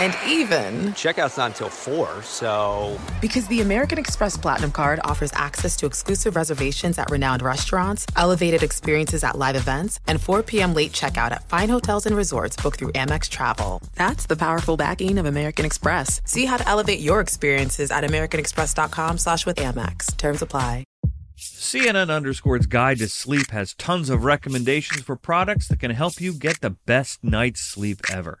And even, Checkout's not until 4, so. because the American Express Platinum Card offers access to exclusive reservations at renowned restaurants, elevated experiences at live events, and 4 p.m. late checkout at fine hotels and resorts booked through Amex Travel. That's the powerful backing of American Express. See how to elevate your experiences at americanexpress.com slash with Amex. Terms apply. CNN Underscore's Guide to Sleep has tons of recommendations for products that can help you get the best night's sleep ever.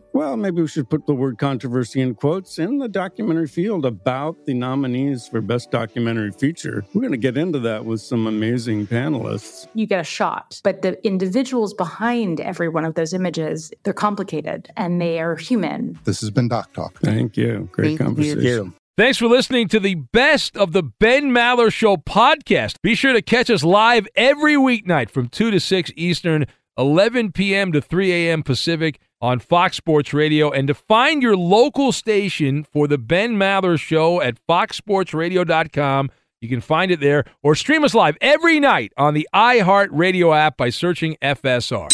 Well, maybe we should put the word controversy in quotes in the documentary field about the nominees for Best Documentary Feature. We're going to get into that with some amazing panelists. you get a shot. But the individuals behind every one of those images, they're complicated and they are human. This has been Doc Talk. Thank you. Great conversation. Thanks for listening to the best of the Ben Maller Show podcast. Be sure to catch us live every weeknight from 2 to 6 Eastern, 11 p.m. to 3 a.m. Pacific on Fox Sports Radio. And to find your local station for the Ben Maller Show at foxsportsradio.com, you can find it there or stream us live every night on the iHeartRadio app by searching FSR.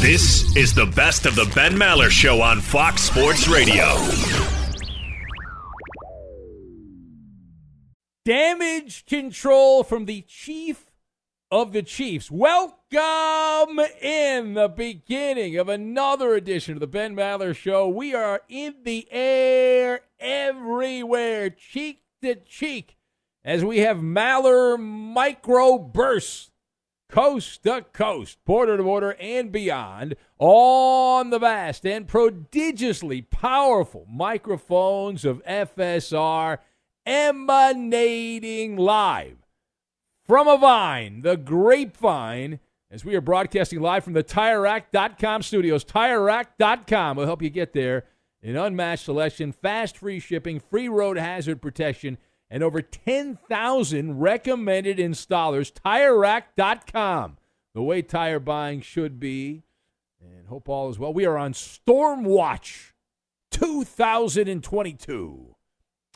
This is the best of the Ben Maller Show on Fox Sports Radio. damage control from the chief of the Chiefs. Welcome in the beginning of another edition of the Ben Maller Show. We are in the air everywhere, cheek to cheek, as we have Maller micro bursts coast to coast, border to border, and beyond on the vast and prodigiously powerful microphones of FSR emanating live from a vine, the grapevine, as we are broadcasting live from the TireRack.com studios. TireRack.com will help you get there. An unmatched selection, fast free shipping, free road hazard protection, and over 10,000 recommended installers. TireRack.com, the way tire buying should be. And hope all is well. We are on Storm Watch 2022.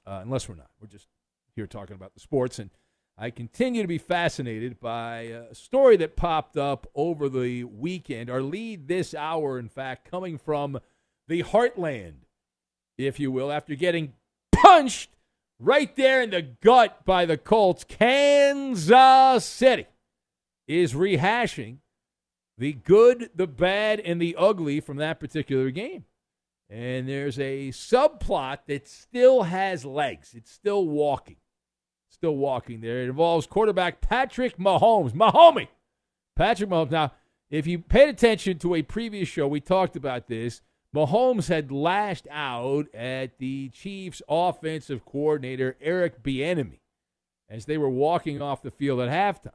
Uh, unless we're not. We're just here talking about the sports. And I continue to be fascinated by a story that popped up over the weekend. Our lead this hour, in fact, coming from the heartland, if you will, after getting punched right there in the gut by the Colts. Kansas City is rehashing the good, the bad, and the ugly from that particular game. And there's a subplot that still has legs. It's still walking. Still walking there. It involves quarterback Patrick Mahomes. Mahomie. Patrick Mahomes. Now, if you paid attention to a previous show, we talked about this. Mahomes had lashed out at the Chiefs' offensive coordinator, Eric Bieniemy, as they were walking off the field at halftime.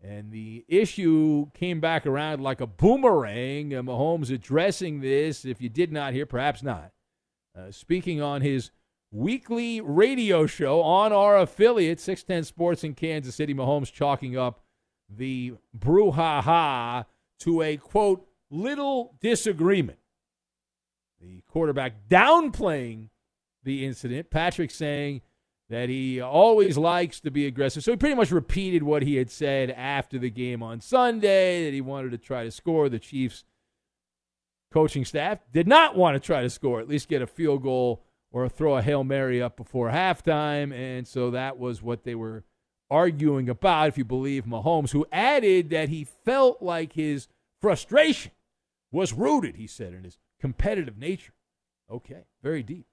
And the issue came back around like a boomerang. And Mahomes addressing this, if you did not hear, perhaps not, uh, speaking on his weekly radio show on our affiliate, 610 Sports in Kansas City. Mahomes chalking up the brouhaha to a, quote, little disagreement the quarterback downplaying the incident. Patrick saying that he always likes to be aggressive. So he pretty much repeated what he had said after the game on Sunday that he wanted to try to score. The Chiefs coaching staff did not want to try to score, at least get a field goal or throw a Hail Mary up before halftime. And so that was what they were arguing about, if you believe Mahomes, who added that he felt like his frustration was rooted, he said, in his competitive nature. Okay, very deep.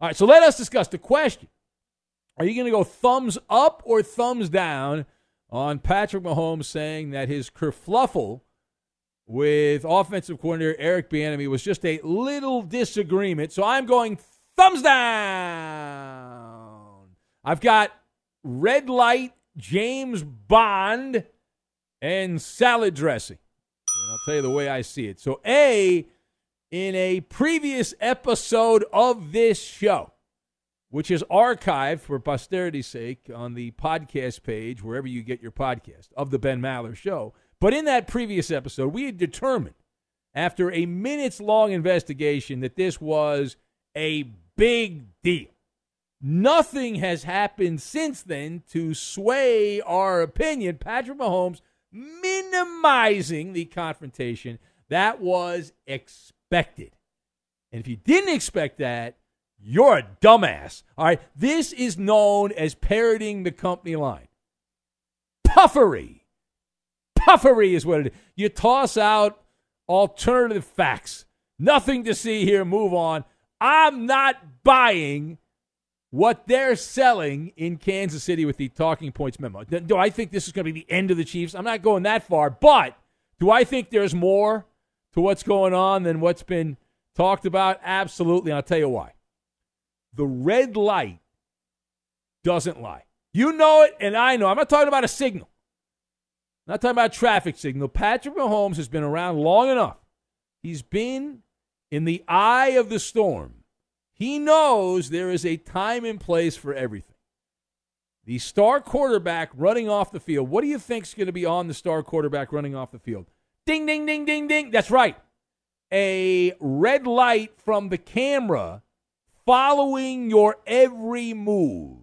All right, so let us discuss the question. Are you going to go thumbs up or thumbs down on Patrick Mahomes saying that his kerfluffle with offensive coordinator Eric Bieniemy was just a little disagreement? So I'm going thumbs down. I've got red light, James Bond, and salad dressing. And I'll tell you the way I see it. So A in a previous episode of this show, which is archived for posterity's sake on the podcast page, wherever you get your podcast of the Ben Maller Show. But in that previous episode, we had determined, after a minutes long investigation, that this was a big deal. Nothing has happened since then to sway our opinion. Patrick Mahomes minimizing the confrontation that was expected. And if you didn't expect that, you're a dumbass. All right. This is known as parroting the company line. Puffery. Puffery is what it is. You toss out alternative facts. Nothing to see here. Move on. I'm not buying what they're selling in Kansas City with the talking points memo. Do I think this is going to be the end of the Chiefs? I'm not going that far, but do I think there's more? to what's going on than what's been talked about? Absolutely. I'll tell you why. The red light doesn't lie. You know it, and I know. I'm not talking about a signal. I'm not talking about traffic signal. Patrick Mahomes has been around long enough. He's been in the eye of the storm. He knows there is a time and place for everything. The star quarterback running off the field. What do you think is going to be on the star quarterback running off the field? Ding, ding, ding, ding, ding. That's right. A red light from the camera following your every move.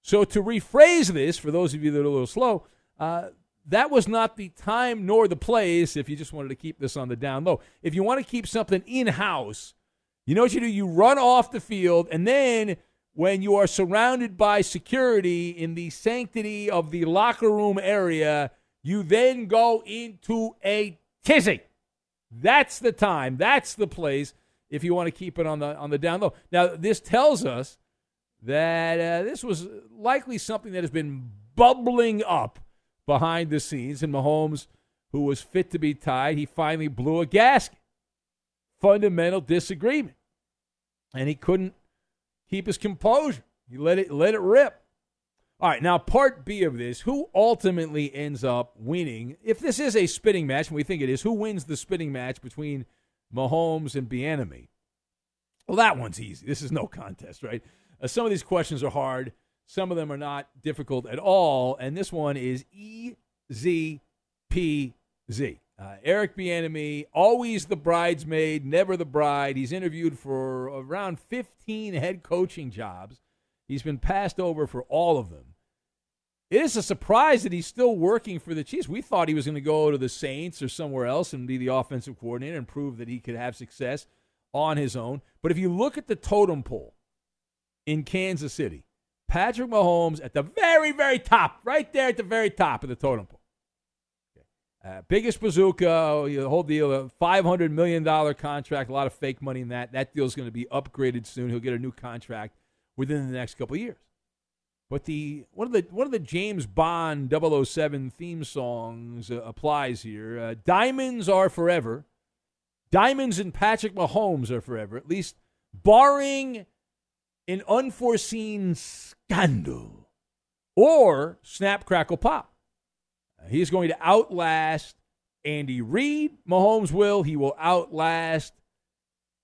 So, to rephrase this, for those of you that are a little slow, uh, that was not the time nor the place if you just wanted to keep this on the down low. If you want to keep something in house, you know what you do? You run off the field, and then when you are surrounded by security in the sanctity of the locker room area, you then go into a tizzy. That's the time. That's the place if you want to keep it on the on the down low. Now, this tells us that uh, this was likely something that has been bubbling up behind the scenes. And Mahomes, who was fit to be tied, he finally blew a gasket. Fundamental disagreement, and he couldn't keep his composure. He let it let it rip. All right, now part B of this, who ultimately ends up winning? If this is a spitting match, and we think it is, who wins the spitting match between Mahomes and Bieniemy? Well, that one's easy. This is no contest, right? Uh, some of these questions are hard. Some of them are not difficult at all, and this one is E Z P Z. Uh, Eric Bieniemy, always the bridesmaid, never the bride. He's interviewed for around 15 head coaching jobs. He's been passed over for all of them. It is a surprise that he's still working for the Chiefs. We thought he was going to go to the Saints or somewhere else and be the offensive coordinator and prove that he could have success on his own. But if you look at the totem pole in Kansas City, Patrick Mahomes at the very, very top, right there at the very top of the totem pole. Uh, biggest bazooka, the whole deal, a $500 million contract, a lot of fake money in that. That deal is going to be upgraded soon. He'll get a new contract within the next couple years. But the one of the one of the James Bond 007 theme songs uh, applies here. Uh, Diamonds are forever. Diamonds and Patrick Mahomes are forever, at least barring an unforeseen scandal or snap, crackle, pop. He's going to outlast Andy Reid. Mahomes will. He will outlast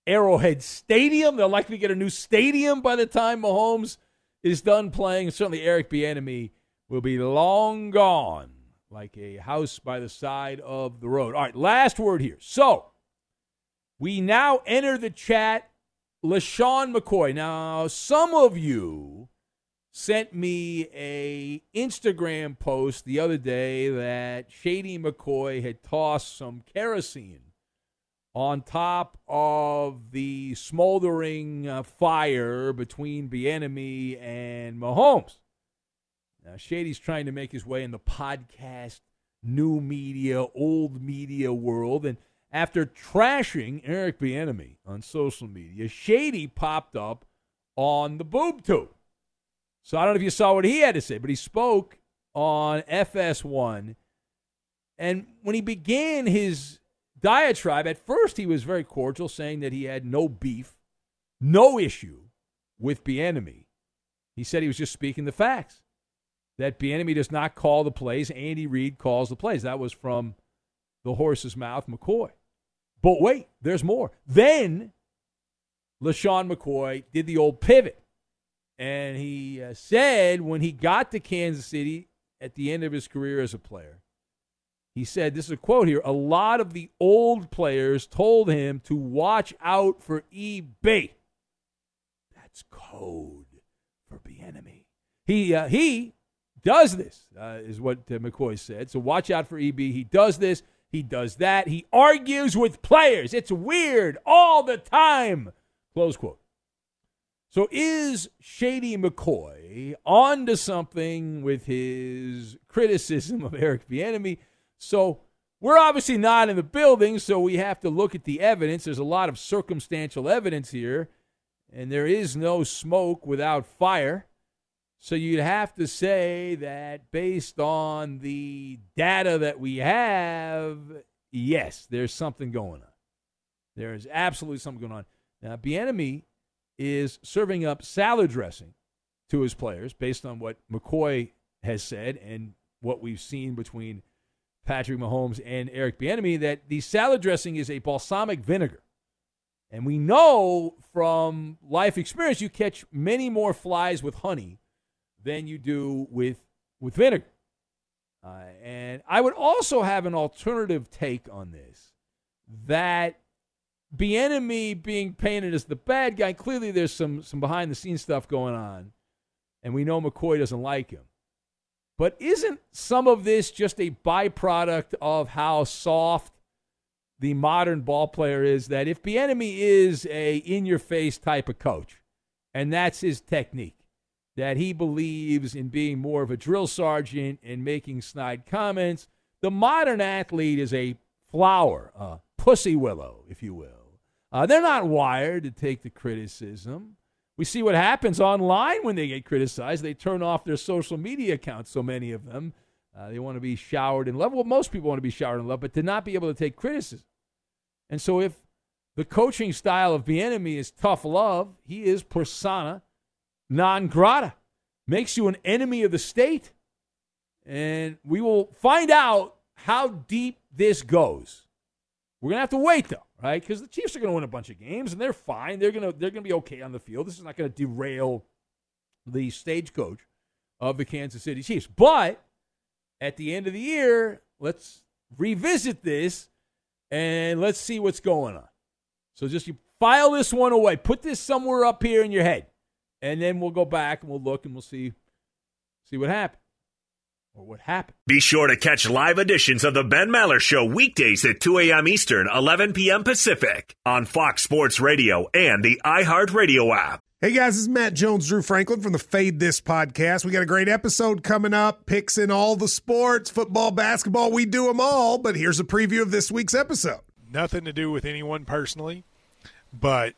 Arrowhead Stadium. They'll likely get a new stadium by the time Mahomes is done playing. Certainly, Eric Bieniemy will be long gone, like a house by the side of the road. All right, last word here. So, we now enter the chat. LeSean McCoy. Now, some of you sent me a Instagram post the other day that Shady McCoy had tossed some kerosene on top of the smoldering uh, fire between Bieniemy and Mahomes. Now, Shady's trying to make his way in the podcast, new media, old media world, and after trashing Eric Bieniemy on social media, Shady popped up on the boob tube. So I don't know if you saw what he had to say, but he spoke on FS1. And when he began his diatribe, at first he was very cordial, saying that he had no beef, no issue with Bieniemy. He said he was just speaking the facts. That Bieniemy does not call the plays. Andy Reid calls the plays. That was from the horse's mouth, McCoy. But wait, there's more. Then LeSean McCoy did the old pivot. And he uh, said when he got to Kansas City at the end of his career as a player, he said, this is a quote here, a lot of the old players told him to watch out for EB. That's code for Bieniemy. He, uh, he does this, uh, is what uh, McCoy said. So watch out for EB. He does this. He does that. He argues with players. It's weird all the time. Close quote. So is Shady McCoy on to something with his criticism of Eric Bieniemy? So we're obviously not in the building, so we have to look at the evidence. There's a lot of circumstantial evidence here, and there is no smoke without fire. So you'd have to say that based on the data that we have, yes, there's something going on. There is absolutely something going on. Now, Bieniemy is serving up salad dressing to his players based on what McCoy has said and what we've seen between Patrick Mahomes and Eric Bieniemy that the salad dressing is a balsamic vinegar. And we know from life experience you catch many more flies with honey than you do with with vinegar. Uh, and I would also have an alternative take on this that Bieniemy being painted as the bad guy. Clearly, there's some some behind the scenes stuff going on, and we know McCoy doesn't like him. But isn't some of this just a byproduct of how soft the modern ball player is? That if Bieniemy is a in-your-face type of coach, and that's his technique, that he believes in being more of a drill sergeant and making snide comments. The modern athlete is a flower, a pussy willow, if you will. Uh, they're not wired to take the criticism. We see what happens online when they get criticized. They turn off their social media accounts, so many of them. Uh, they want to be showered in love. Well, most people want to be showered in love, but to not be able to take criticism. And so if the coaching style of Bieniemy is tough love, he is persona non grata, makes you an enemy of the state. And we will find out how deep this goes. We're to have to wait, though, right? Because the Chiefs are to win a bunch of games, and they're fine. They're to they're to be okay on the field. This is not to derail the stagecoach of the Kansas City Chiefs. But at the end of the year, let's revisit this and let's see what's going on. So just you file this one away. Put this somewhere up here in your head and then we'll go back and we'll look and we'll see see what happened or what happened. Be sure to catch live editions of the Ben Maller Show weekdays at 2 a.m. Eastern, 11 p.m. Pacific on Fox Sports Radio and the iHeartRadio app. Hey guys, this is Matt Jones, Drew Franklin from the Fade This podcast. We got a great episode coming up, picks in all the sports, football, basketball, we do them all. But here's a preview of this week's episode. Nothing to do with anyone personally, but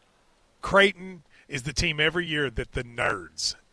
Creighton is the team every year that the nerds,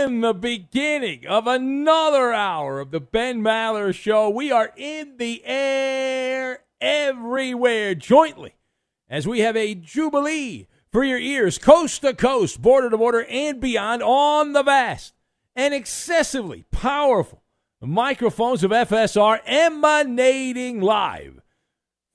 In the beginning of another hour of the Ben Maller Show, we are in the air everywhere jointly as we have a jubilee for your ears, coast to coast, border to border, and beyond on the vast and excessively powerful microphones of FSR emanating live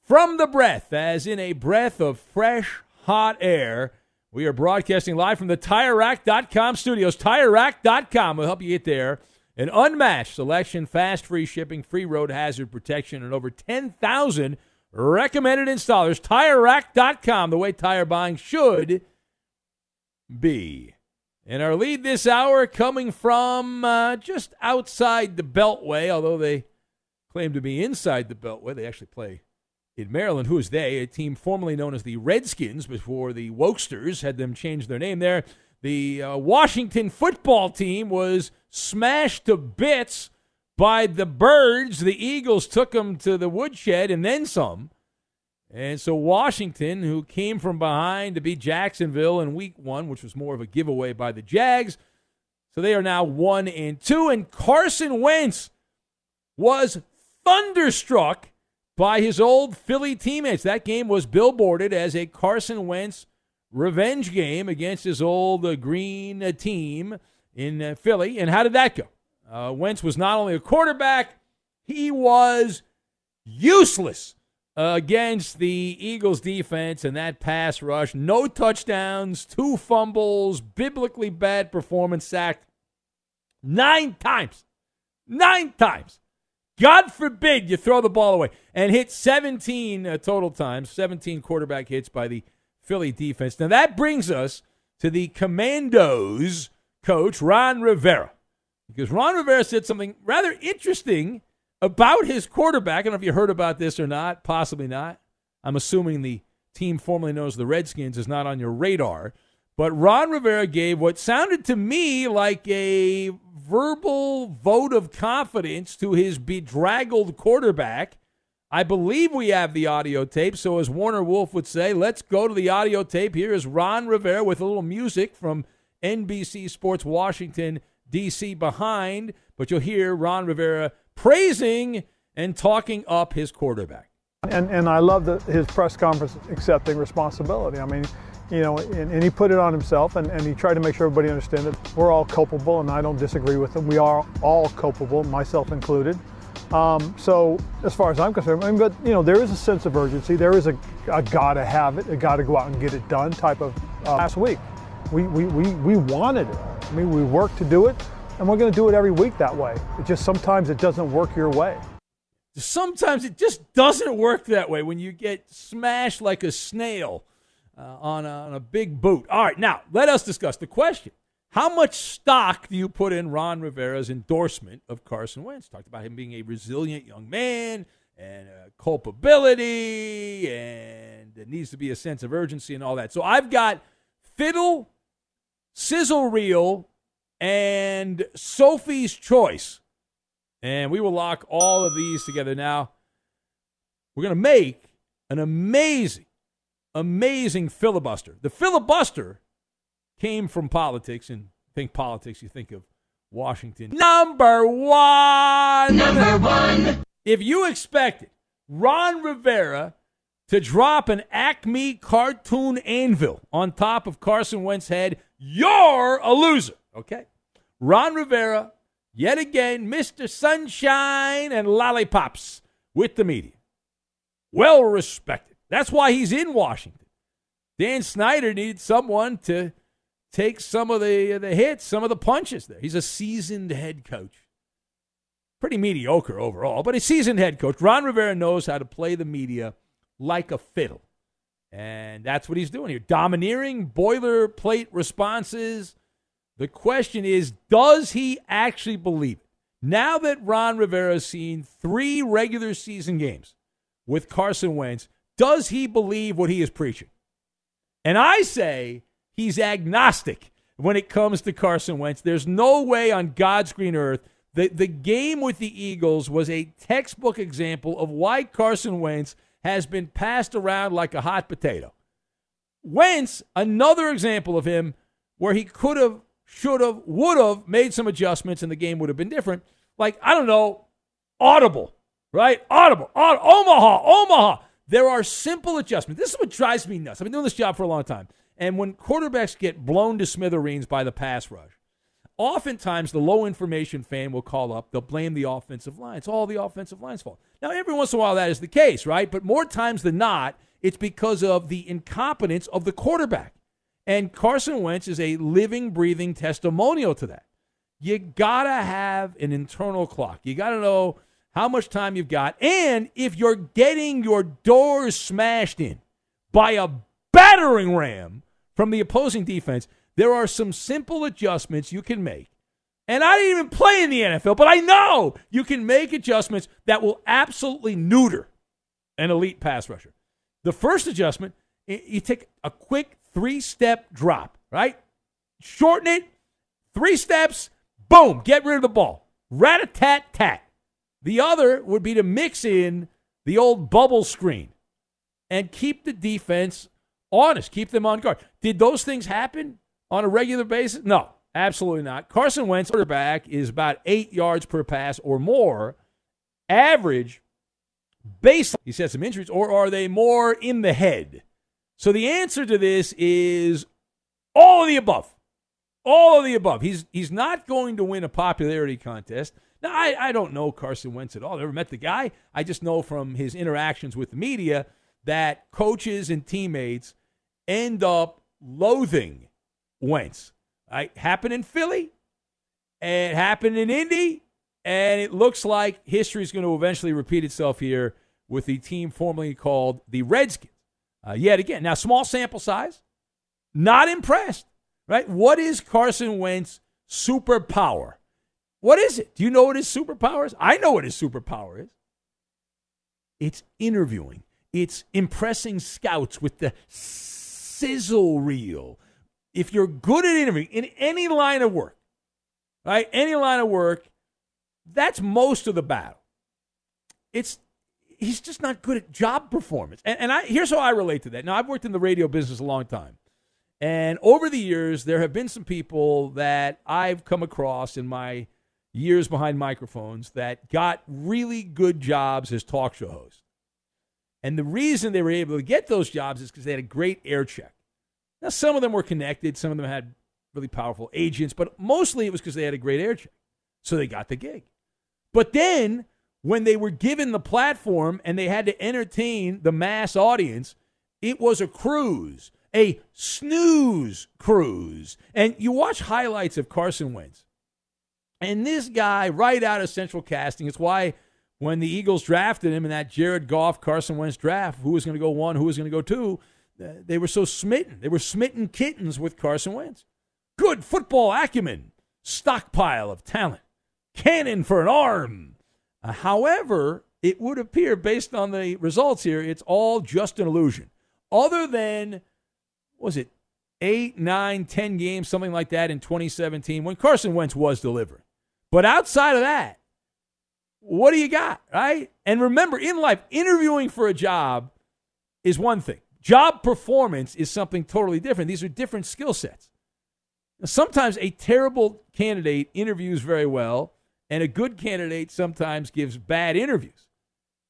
from the breath, as in a breath of fresh, hot air. We are broadcasting live from the TireRack.com studios. TireRack.com will help you get there. An unmatched selection, fast, free shipping, free road hazard protection, and over 10,000 recommended installers. TireRack.com, the way tire buying should be. And our lead this hour coming from uh, just outside the Beltway, although they claim to be inside the Beltway. They actually play in Maryland. Who is they? A team formerly known as the Redskins before the Wokesters had them change their name there. The uh, Washington football team was smashed to bits by the Birds. The Eagles took them to the woodshed and then some. And so Washington, who came from behind to beat Jacksonville in week one, which was more of a giveaway by the Jags, so they are now one and two. And Carson Wentz was thunderstruck by his old Philly teammates. That game was billboarded as a Carson Wentz revenge game against his old uh, green uh, team in uh, Philly. And how did that go? Uh, Wentz was not only a quarterback, he was useless against the Eagles defense and that pass rush. No touchdowns, two fumbles, biblically bad performance, sacked nine times. Nine times. God forbid you throw the ball away and hit 17 uh, total times, 17 quarterback hits by the Philly defense. Now that brings us to the Commandos coach, Ron Rivera. Because Ron Rivera said something rather interesting about his quarterback. I don't know if you heard about this or not, possibly not. I'm assuming the team formerly known as the Redskins is not on your radar. But Ron Rivera gave what sounded to me like a verbal vote of confidence to his bedraggled quarterback. I believe we have the audio tape. So, as Warner Wolf would say, let's go to the audio tape. Here is Ron Rivera with a little music from NBC Sports Washington, D.C. behind. But you'll hear Ron Rivera praising and talking up his quarterback. And, and I love the, his press conference accepting responsibility. I mean, you know, and, and, he put it on himself and, and he tried to make sure everybody understood that we're all culpable and I don't disagree with him. We are all culpable, myself included. Um, so as far as I'm concerned, I mean, but you know, there is a sense of urgency. There is a, a gotta have it, a gotta go out and get it done type of uh, last week. We, we, we, we wanted it. I mean, we worked to do it and we're going to do it every week that way. It just sometimes it doesn't work your way. Sometimes it just doesn't work that way when you get smashed like a snail uh, on, a, on a big boot. All right, now let us discuss the question. How much stock do you put in Ron Rivera's endorsement of Carson Wentz? Talked about him being a resilient young man and uh, culpability, and there needs to be a sense of urgency and all that. So I've got fiddle, sizzle reel, and Sophie's Choice. And we will lock all of these together now. We're going to make an amazing, amazing filibuster. The filibuster came from politics, and think politics, you think of Washington. Number one. Number one. If you expected Ron Rivera to drop an Acme cartoon anvil on top of Carson Wentz's head, you're a loser. Okay. Ron Rivera, yet again, Mr. Sunshine and Lollipops with the media. Well respected. That's why he's in Washington. Dan Snyder needed someone to take some of the, the hits, some of the punches there. He's a seasoned head coach. Pretty mediocre overall, but a seasoned head coach. Ron Rivera knows how to play the media like a fiddle. And that's what he's doing here. Domineering boilerplate responses the question is, does he actually believe it? Now that Ron Rivera has seen three regular season games with Carson Wentz, does he believe what he is preaching? And I say he's agnostic when it comes to Carson Wentz. There's no way on God's green earth that the game with the Eagles was a textbook example of why Carson Wentz has been passed around like a hot potato. Wentz, another example of him where he could have should have, would have made some adjustments and the game would have been different. Like, I don't know, Audible, right? Audible, Aud- Omaha, Omaha. There are simple adjustments. This is what drives me nuts. I've been doing this job for a long time. And when quarterbacks get blown to smithereens by the pass rush, oftentimes the low information fan will call up, they'll blame the offensive line. It's all the offensive line's fault. Now, every once in a while that is the case, right? But more times than not, it's because of the incompetence of the quarterback. And Carson Wentz is a living, breathing testimonial to that. You got to have an internal clock. You got to know how much time you've got. And if you're getting your doors smashed in by a battering ram from the opposing defense, there are some simple adjustments you can make. And I didn't even play in the NFL, but I know you can make adjustments that will absolutely neuter an elite pass rusher. The first adjustment, you take a quick three step drop, right? Shorten it, three steps, boom, get rid of the ball. Rat a tat tat. The other would be to mix in the old bubble screen. and keep the defense honest, keep them on guard. Did those things happen on a regular basis? No, absolutely not. Carson Wentz, quarterback, is about eight yards per pass or more. Average, base. He's had some injuries, or are they more in the head? So the answer to this is all of the above. All of the above. He's he's not going to win a popularity contest. I, I don't know Carson Wentz at all. Never met the guy. I just know from his interactions with the media that coaches and teammates end up loathing Wentz. Right? Happened in Philly. It happened in Indy. And it looks like history is going to eventually repeat itself here with the team formerly called the Redskins. Uh, yet again, now small sample size, not impressed, right? What is Carson Wentz' superpower? What is it? Do you know what his superpower is? I know what his superpower is. It's interviewing. It's impressing scouts with the sizzle reel. If you're good at interviewing in any line of work, right? Any line of work, that's most of the battle. It's he's just not good at job performance. And, and I here's how I relate to that. Now I've worked in the radio business a long time. And over the years, there have been some people that I've come across in my years behind microphones that got really good jobs as talk show hosts. And the reason they were able to get those jobs is because they had a great air check. Now, some of them were connected, some of them had really powerful agents, but mostly it was because they had a great air check. So they got the gig. But then when they were given the platform and they had to entertain the mass audience, it was a cruise, a snooze cruise. And you watch highlights of Carson Wentz. And this guy, right out of central casting, it's why when the Eagles drafted him in that Jared Goff, Carson Wentz draft, who was going to go one, who was going to go two, they were so smitten. They were smitten kittens with Carson Wentz. Good football acumen, stockpile of talent cannon for an arm. Uh, however, it would appear, based on the results here, it's all just an illusion. Other than, was it eight, nine, ten games, something like that in 2017 when Carson Wentz was delivering. But outside of that, what do you got, right? And remember, in life, interviewing for a job is one thing. Job performance is something totally different. These are different skill sets. Sometimes a terrible candidate interviews very well, and a good candidate sometimes gives bad interviews.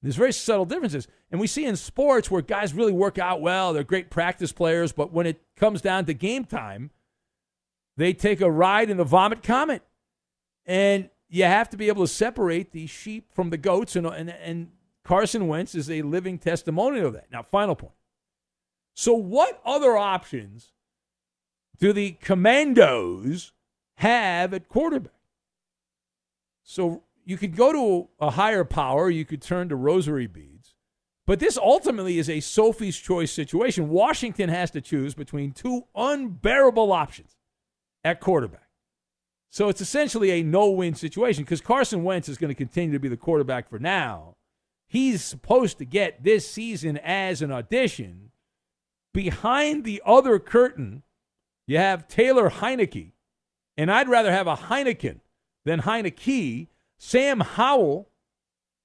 There's very subtle differences. And we see in sports where guys really work out well, they're great practice players, but when it comes down to game time, they take a ride in the vomit comet. And you have to be able to separate the sheep from the goats, and, and, and Carson Wentz is a living testimonial of that. Now, final point. So, what other options do the commandos have at quarterback? So you could go to a higher power, you could turn to rosary beads. But this ultimately is a Sophie's choice situation. Washington has to choose between two unbearable options at quarterback. So it's essentially a no win situation because Carson Wentz is going to continue to be the quarterback for now. He's supposed to get this season as an audition. Behind the other curtain, you have Taylor Heinicke. And I'd rather have a Heineken than Heinicke. Sam Howell,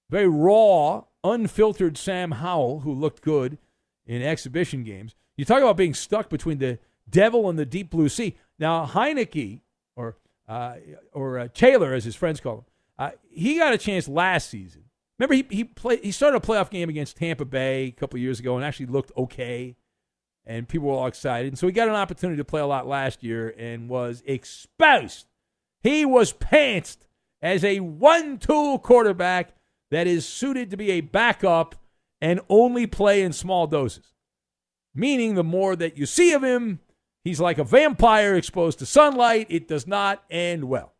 very raw, unfiltered Sam Howell, who looked good in exhibition games. You talk about being stuck between the devil and the deep blue sea. Now, Heinicke, or, uh, or uh, Taylor, as his friends call him, uh, he got a chance last season. Remember, he, he, played, he started a playoff game against Tampa Bay a couple years ago and actually looked okay. And people were all excited. And so he got an opportunity to play a lot last year and was exposed he was pantsed as a one tool quarterback that is suited to be a backup and only play in small doses. Meaning, the more that you see of him, he's like a vampire exposed to sunlight. It does not end well.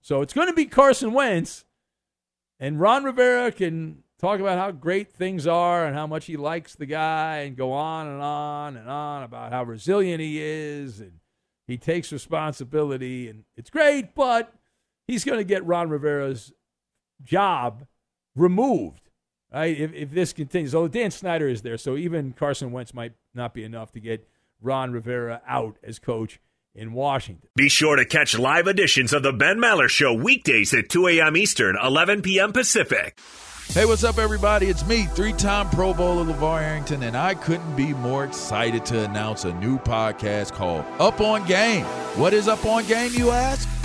So it's going to be Carson Wentz, and Ron Rivera can talk about how great things are and how much he likes the guy and go on and on and on about how resilient he is and he takes responsibility, and it's great, but he's going to get Ron Rivera's job removed. Right? If, if this continues, although Dan Snyder is there, so even Carson Wentz might not be enough to get Ron Rivera out as coach in Washington. Be sure to catch live editions of the Ben Maller Show weekdays at 2 a.m. Eastern, 11 p.m. Pacific. Hey, what's up, everybody? It's me, three time Pro Bowler LaVar Arrington, and I couldn't be more excited to announce a new podcast called Up on Game. What is Up on Game, you ask?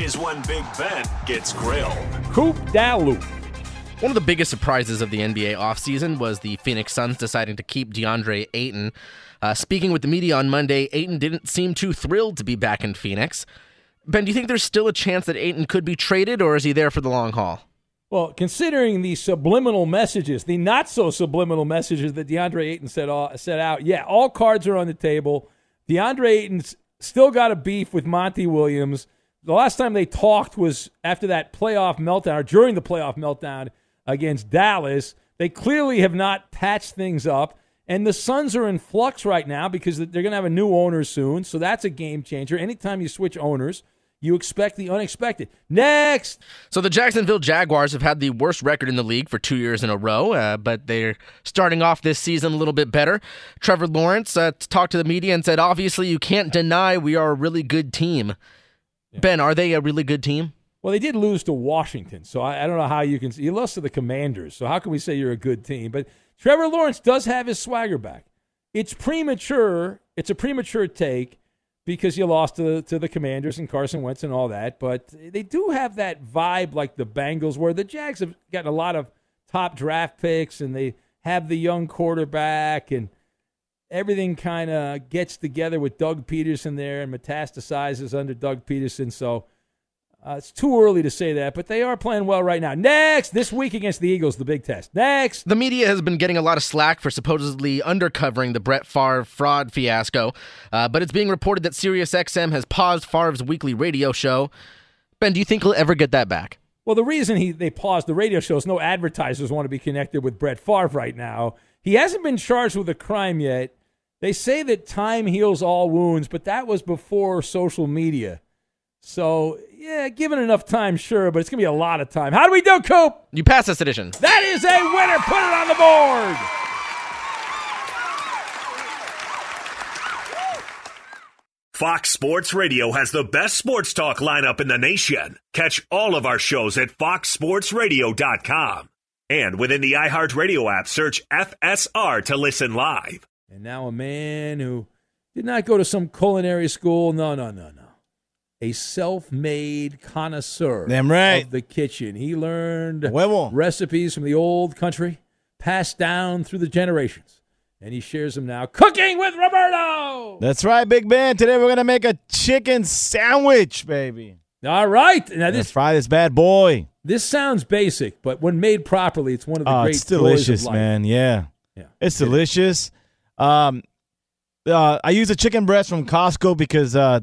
is when Big Ben gets grilled. Coop Dalu. One of the biggest surprises of the NBA offseason was the Phoenix Suns deciding to keep DeAndre Ayton. Uh, speaking with the media on Monday, Ayton didn't seem too thrilled to be back in Phoenix. Ben, do you think there's still a chance that Ayton could be traded, or is he there for the long haul? Well, considering the subliminal messages, the not so subliminal messages that DeAndre Ayton set, all, set out, yeah, all cards are on the table. DeAndre Ayton's still got a beef with Monty Williams. The last time they talked was after that playoff meltdown, or during the playoff meltdown against Dallas. They clearly have not patched things up. And the Suns are in flux right now because they're going to have a new owner soon. So that's a game changer. Anytime you switch owners, you expect the unexpected. Next. So the Jacksonville Jaguars have had the worst record in the league for two years in a row, uh, but they're starting off this season a little bit better. Trevor Lawrence uh, talked to the media and said, "Obviously, you can't deny we are a really good team." Yeah. Ben, are they a really good team? Well, they did lose to Washington, so I, I don't know how you can. See you lost to the Commanders, so how can we say you're a good team? But Trevor Lawrence does have his swagger back. It's premature. It's a premature take because you lost to, to the Commanders and Carson Wentz and all that. But they do have that vibe like the Bengals, where the Jags have gotten a lot of top draft picks and they have the young quarterback and everything kind of gets together with Doug Pederson there and metastasizes under Doug Pederson. So uh, it's too early to say that, but they are playing well right now. Next, this week against the Eagles, the big test. Next. The media has been getting a lot of slack for supposedly undercovering the Brett Favre fraud fiasco, uh, but it's being reported that SiriusXM has paused Favre's weekly radio show. Ben, do you think he'll ever get that back? Well, the reason he they paused the radio show is no advertisers want to be connected with Brett Favre right now. He hasn't been charged with a crime yet. They say that time heals all wounds, but that was before social media. So, yeah, given enough time, sure, but it's going to be a lot of time. How do we do, Coop? You pass this edition. That is a winner. Put it on the board. Fox Sports Radio has the best sports talk lineup in the nation. Catch all of our shows at foxsportsradio.com. And within the iHeartRadio app, search FSR to listen live. And now a man who did not go to some culinary school. No, no, no, no a self-made connoisseur Damn right. of the kitchen. He learned Huevo. recipes from the old country, passed down through the generations, and he shares them now. Cooking with Roberto. That's right, Big Ben. Today we're gonna make a chicken sandwich, baby. All right. Now this fry this bad boy. This sounds basic, but when made properly, it's one of the oh, great. It's delicious, man. Yeah, yeah, it's delicious. Um, uh, I use a chicken breast from Costco because uh,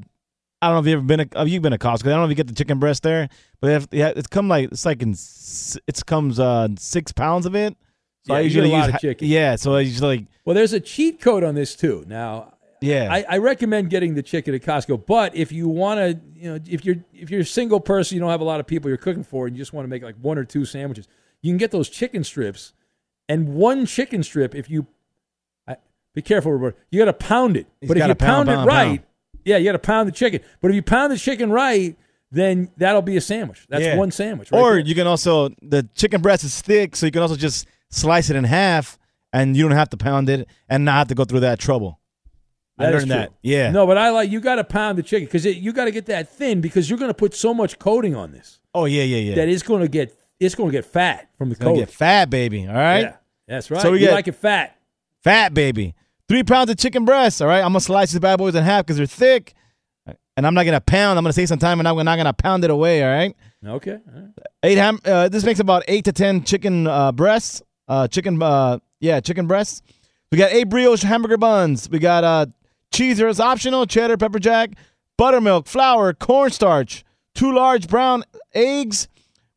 I don't know if you've ever been. A, you've been to Costco. I don't know if you get the chicken breast there, but yeah, it's come like it's like in it comes uh six pounds of it. So yeah, I usually use chicken. Yeah, so I usually like. Well, there's a cheat code on this too. Now, yeah, I, I recommend getting the chicken at Costco. But if you want to, you know, if you're if you're a single person, you don't have a lot of people you're cooking for, and you just want to make like one or two sandwiches, you can get those chicken strips, and one chicken strip, if you, be careful, Robert, you got to pound it. He's but if you pound, pound, pound, it right. Pound yeah, you got to pound the chicken. But if you pound the chicken right, then that'll be a sandwich. That's Yeah. one sandwich. Right or there. you can also the chicken breast is thick, so you can also just slice it in half, and you don't have to pound it and not have to go through that trouble. I learned that. Yeah. No, but I like you got to pound the chicken because you got to get that thin because you're going to put so much coating on this Oh yeah, yeah, yeah. That is going to get it's going to get fat from the It's coating. get fat, baby. All right. Yeah, that's right. So we you get- like it fat. Fat, baby. Three pounds of chicken breasts. All right. I'm gonna slice these bad boys in half because they're thick, and I'm not gonna pound. I'm gonna save some time, and I'm not gonna pound it away. All right. Okay. all right. Eight ham. Uh, this makes about eight to ten chicken uh, breasts. Uh, chicken. Uh, yeah, chicken breasts. We got eight brioche hamburger buns. We got uh, cheese is optional. Cheddar, pepper jack, buttermilk, flour, cornstarch. Two large brown eggs.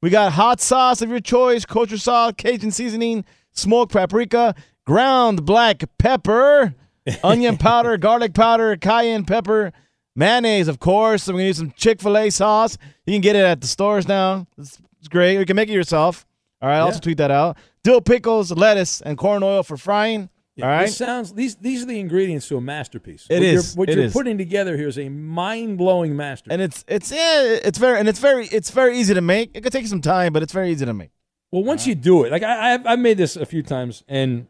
We got hot sauce of your choice, kosher sauce, Cajun seasoning, smoked paprika, ground black pepper, onion powder, garlic powder, cayenne pepper, mayonnaise, of course. So we're gonna use some Chick Fil A sauce. You can get it at the stores now. It's, it's great. You can make it yourself. All right. I'll also tweet that out. Dill pickles, lettuce, and corn oil for frying. All right. This sounds these these are the ingredients to a masterpiece. It what is. You're, what It you're is. putting together here is a mind blowing masterpiece. and it's it's yeah, it's very and it's very it's very easy to make. It could take some time, but it's very easy to make. Well, once you do it, like I, I've, I've made this a few times, and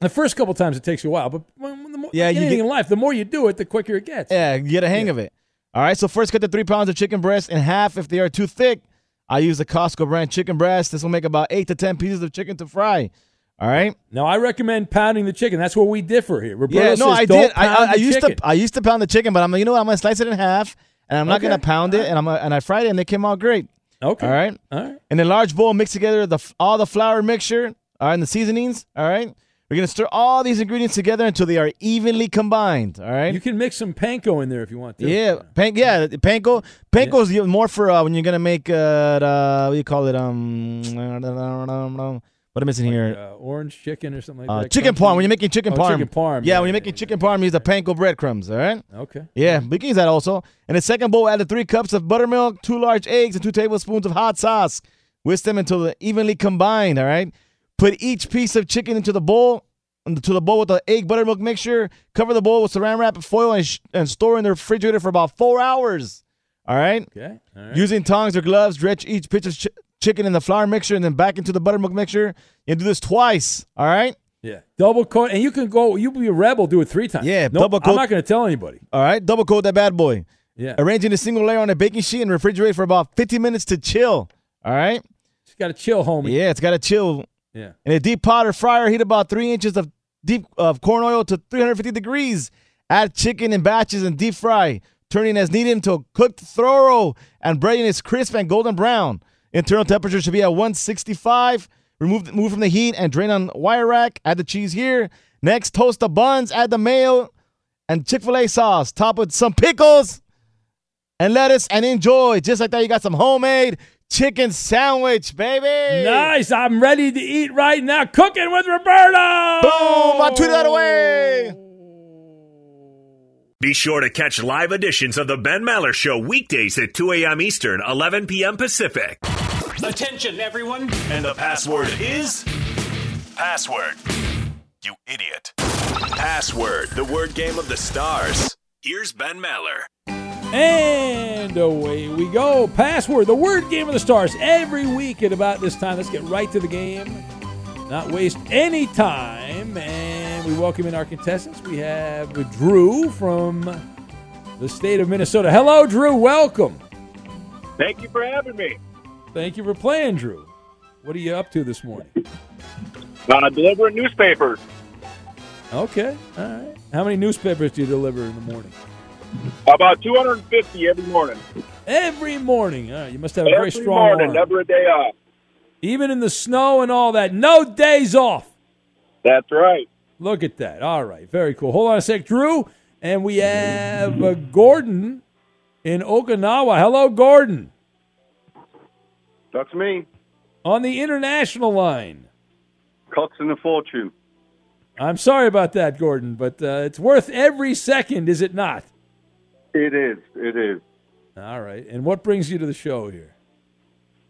the first couple times it takes you a while, but when, the more, Yeah, like you anything get- in life, the more you do it, the quicker it gets. Yeah, you get a hang of it. All right, so first cut the three pounds of chicken breast in half if they are too thick. I use the Costco brand chicken breast. This will make about eight to ten pieces of chicken to fry. All right. Now I recommend pounding the chicken. That's where we differ here. Roberto Yeah, no, says I don't did. I, I, I used chicken. to I used to pound the chicken, but I'm like, you know what? I'm gonna slice it in half, and I'm not Okay. gonna pound it, and I'm gonna, and I fried it, and they came out great. Okay. All right. All right. In a large bowl, mix together the all the flour mixture, all right, and the seasonings. All right. We're gonna stir all these ingredients together until they are evenly combined. All right. You can mix some panko in there if you want to. Yeah, pan, yeah, panko. Panko is more for uh, when you're gonna make uh, uh what do you call it? Um, what am I missing here? Uh, orange chicken or something like Uh, that. chicken parm. When you're making chicken Oh, parm. Chicken parm. Yeah, when you're making chicken parm, you use the panko breadcrumbs. All right. Okay. Yeah, we can use that also. In the second bowl, add the three cups of buttermilk, two large eggs, and two tablespoons of hot sauce. Whisk them until they're evenly combined. All right. Put each piece of chicken into the bowl, into the bowl with the egg buttermilk mixture. Cover the bowl with saran wrap, foil, and, sh- and store in the refrigerator for about four hours. All right. Okay. All right. Using tongs or gloves, dredge each pitch of ch- chicken in the flour mixture and then back into the buttermilk mixture. You do this twice. All right. Yeah. Double coat, and you can go. You be a rebel. Do it three times. Yeah, Nope, double coat. I'm not going to tell anybody. All right, double coat that bad boy. Yeah. Arranging a single layer on a baking sheet and refrigerate for about 50 minutes to chill. All right. It's got to chill, homie. Yeah, it's got to chill. Yeah. In a deep pot or fryer, heat about three inches of deep of corn oil to 350 degrees. Add chicken in batches and deep fry, turning as needed until cooked thorough and breading is crisp and golden brown. Internal temperature should be at 165. Remove move from the heat and drain on wire rack. Add the cheese here. Next, toast the buns. Add the mayo and Chick Fil A sauce. Top with some pickles and lettuce and enjoy. Just like that, you got some homemade chicken sandwich, baby. Nice. I'm ready to eat right now. Cooking with Roberto. Boom! I tweeted that away. Be sure to catch live editions of The Ben Maller Show weekdays at 2 a.m. Eastern, 11 p.m. Pacific. Attention, everyone. And the password is password. You idiot. Password, the word game of the stars. Here's Ben Maller. And away we go. Password, the word game of the stars. Every week at about this time. Let's get right to the game. Not waste any time. And we welcome in our contestants. We have Drew from the state of Minnesota. Hello, Drew. Welcome. Thank you for having me. Thank you for playing, Drew. What are you up to this morning? Uh, delivering newspapers. Okay. All right. How many newspapers do you deliver in the morning? About 250 every morning. Every morning. All right. You must have a very strong morning, arm. never a day off. Even in the snow and all that. No days off. That's right. Look at that. All right. Very cool. Hold on a sec, Drew. And we have uh, Gordon in Okinawa. Hello, Gordon. That's me. On the international line. Cox and a fortune. I'm sorry about that, Gordon, but uh, it's worth every second, is it not? It is. It is. All right. And what brings you to the show here?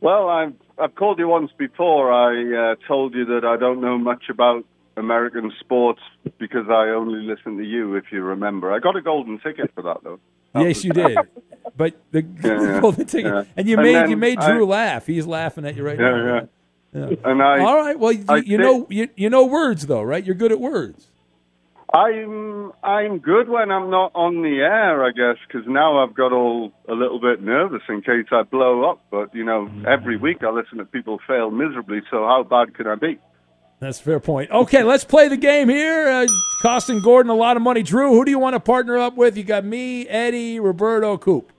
Well, I've I've called you once before. I uh, told you that I don't know much about American sports because I only listen to you. If you remember, I got a golden ticket for that though. yes, you did. But the Yeah, golden ticket, yeah. and you And made you made I- Drew laugh. He's laughing at you right Yeah, now. yeah. Yeah. And I- All right. Well, you, you know you, you know words though, right? You're good at words. I'm I'm good when I'm not on the air, I guess, because now I've got all a little bit nervous in case I blow up. But you know, every week I listen to people fail miserably. So how bad can I be? That's a fair point. Okay, let's play the game here. Uh, costing Gordon a lot of money. Drew, who do you want to partner up with? You got me, Eddie, Roberto, Coop.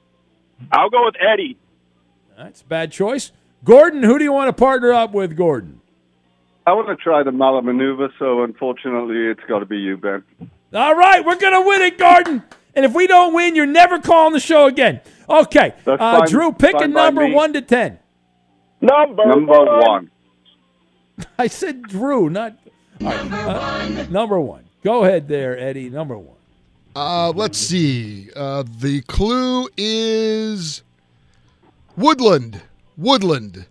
I'll go with Eddie. That's a bad choice. Gordon, who do you want to partner up with, Gordon? I want to try the Maller maneuver, so unfortunately, it's got to be you, Ben. All right, we're going to win it, Gordon. And if we don't win, you're never calling the show again. Okay, That's uh, fine. Drew, pick a Fine by number me. 1 to 10. Number, Number one. I said Drew, not. All right, uh, number one. Go ahead there, Eddie. Number one. Uh, let's see. Uh, the clue is woodland. Woodland.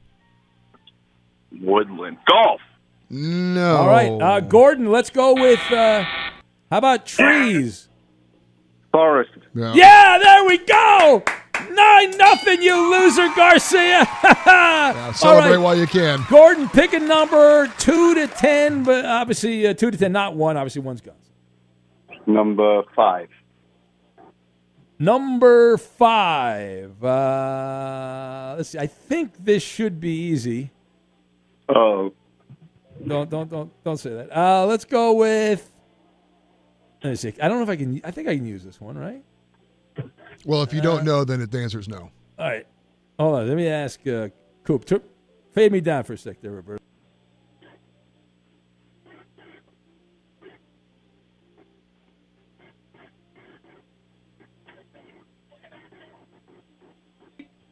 Woodland. Golf. No. All right, uh, Gordon, let's go with. Uh, how about trees? Forest. Yeah, there we go. Nine nothing, you loser, Garcia. All Celebrate right. while you can. Gordon, pick a number two to ten, but obviously uh, two to ten, not one. Obviously, one's gone. Number five. Number five. Uh, let's see. I think this should be easy. Oh. Don't don't don't don't say that. Uh, let's go with. Let me see. I don't know if I can. I think I can use this one, right? Well, if you don't know, then the answer is no. All right. Hold on. Let me ask uh, Coop. Tur- fade me down for a sec there, Roberto.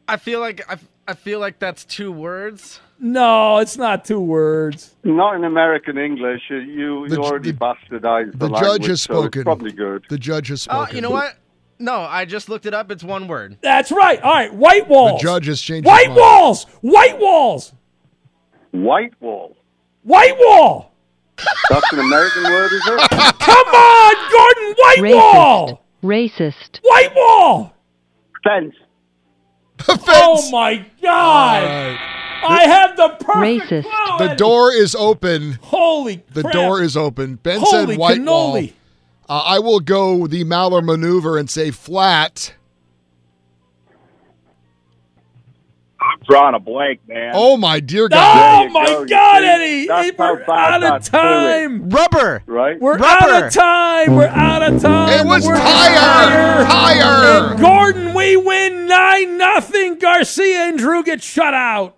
I feel like I, I feel like that's two words. No, it's not two words. Not in American English. You you, The you ju- already bastardized the, The language, judge has so it's spoken. probably good. The judge has uh, spoken. you know what? No, I just looked it up. It's one word. That's right. All right. White walls. The judge has changed. White his mind. walls. White walls. White wall. White wall. That's an American word, is it? Come on, Gordon. White Racist. wall. Racist. White wall. Fence. Oh my God. I have the perfect. Racist. clue, The door is open. Holy The crap. door is open. Ben Holy said white wall. cannoli. Uh, I will go the Maller maneuver and say flat. I'm drawing a blank, man. Oh my dear God! Oh God! my go, you God, see? Eddie. That's We're bad out of that's doing. time. Rubber. Right? We're Rubber. out of time. We're out of time. It was We're tire. Tire. And Gordon, we win nine nothing. Garcia and Drew get shut out.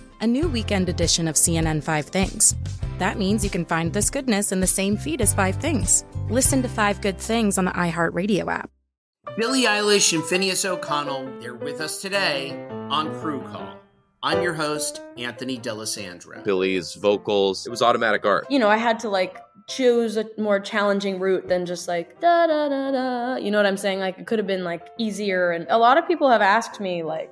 a new weekend edition of CNN Five Things. That means you can find this goodness in the same feed as Five Things. Listen to Five Good Things on the iHeartRadio app. Billie Eilish and Finneas O'Connell, they're with us today on Crew Call. I'm your host, Anthony D'Alessandro. Billie's vocals, it was automatic art. you know, I had to like choose a more challenging route than just like da da da da. You know what I'm saying? Like it could have been like easier. And a lot of people have asked me like,